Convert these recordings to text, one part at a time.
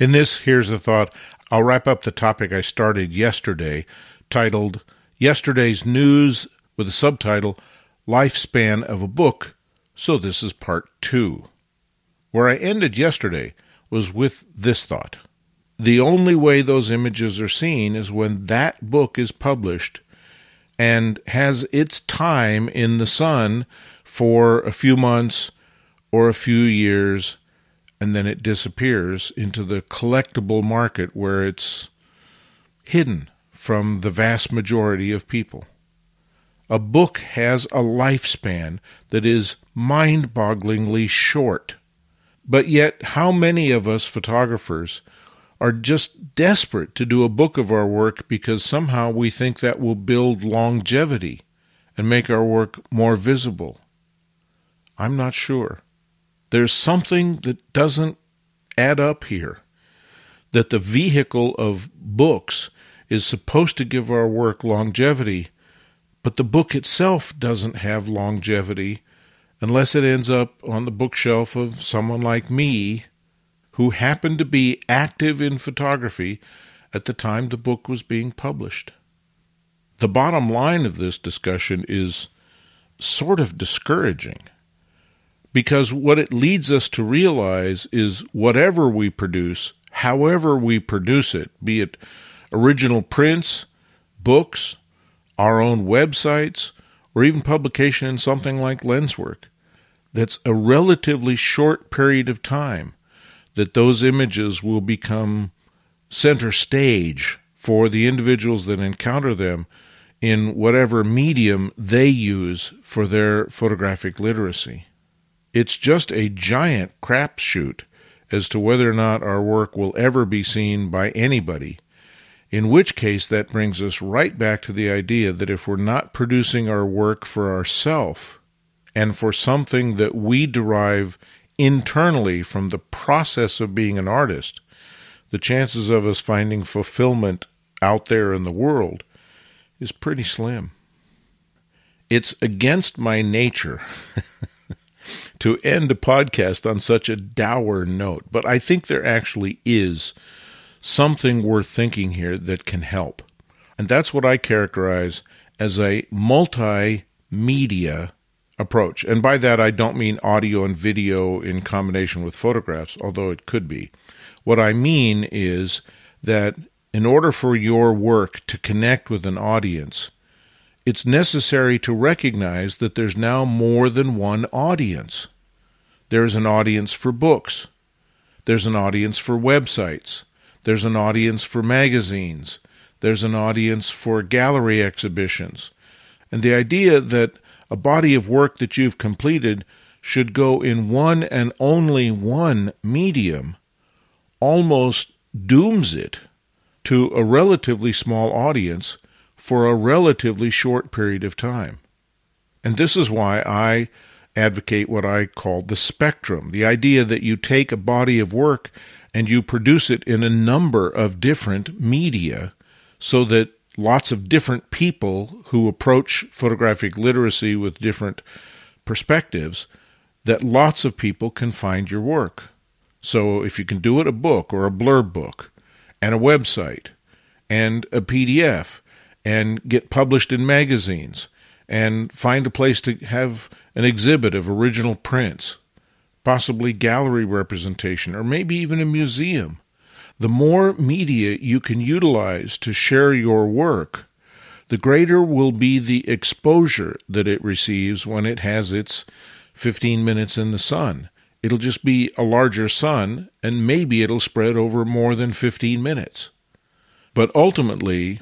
In this, here's a thought. I'll wrap up the topic I started yesterday, titled Yesterday's News with a subtitle Lifespan of a Book. So this is part two. Where I ended yesterday was with this thought. The only way those images are seen is when that book is published and has its time in the sun for a few months or a few years and then it disappears into the collectible market where it's hidden from the vast majority of people. A book has a lifespan that is mind bogglingly short. But yet, how many of us photographers are just desperate to do a book of our work because somehow we think that will build longevity and make our work more visible? I'm not sure. There's something that doesn't add up here. That the vehicle of books is supposed to give our work longevity, but the book itself doesn't have longevity unless it ends up on the bookshelf of someone like me who happened to be active in photography at the time the book was being published. The bottom line of this discussion is sort of discouraging because what it leads us to realize is whatever we produce, however we produce it, be it original prints, books, our own websites, or even publication in something like Lenswork, that's a relatively short period of time that those images will become center stage for the individuals that encounter them in whatever medium they use for their photographic literacy. It's just a giant crapshoot as to whether or not our work will ever be seen by anybody. In which case, that brings us right back to the idea that if we're not producing our work for ourselves and for something that we derive internally from the process of being an artist, the chances of us finding fulfillment out there in the world is pretty slim. It's against my nature to end a podcast on such a dour note, but I think there actually is something worth thinking here that can help. And that's what I characterize as a multimedia approach. And by that, I don't mean audio and video in combination with photographs, although it could be. What I mean is that in order for your work to connect with an audience, it's necessary to recognize that there's now more than one audience. There's an audience for books. There's an audience for websites. There's an audience for magazines. There's an audience for gallery exhibitions. And the idea that a body of work that you've completed should go in one and only one medium almost dooms it to a relatively small audience for a relatively short period of time. And this is why I advocate what I call the spectrum the idea that you take a body of work and you produce it in a number of different media so that lots of different people who approach photographic literacy with different perspectives that lots of people can find your work. So if you can do it a book or a blurb book and a website and a PDF and get published in magazines and find a place to have an exhibit of original prints, possibly gallery representation, or maybe even a museum. The more media you can utilize to share your work, the greater will be the exposure that it receives when it has its 15 minutes in the sun. It'll just be a larger sun, and maybe it'll spread over more than 15 minutes. But ultimately,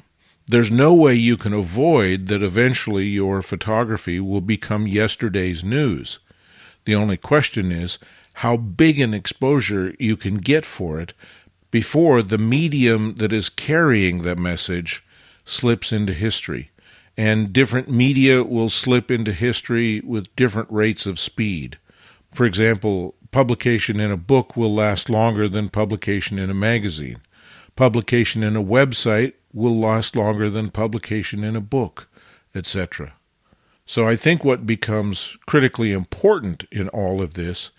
there's no way you can avoid that eventually your photography will become yesterday's news. The only question is how big an exposure you can get for it before the medium that is carrying the message slips into history. And different media will slip into history with different rates of speed. For example, publication in a book will last longer than publication in a magazine. Publication in a website will last longer than publication in a book, etc. So I think what becomes critically important in all of this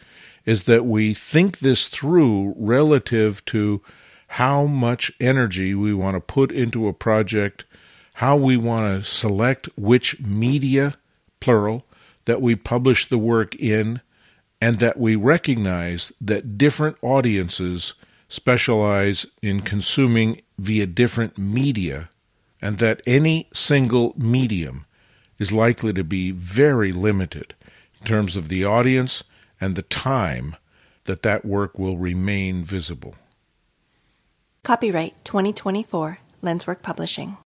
is that we think this through relative to how much energy we want to put into a project, how we want to select which media, plural, that we publish the work in, and that we recognize that different audiences specialize in consuming via different media, and that any single medium is likely to be very limited in terms of the audience and the time that that work will remain visible. Copyright 2024 Lenswork Publishing.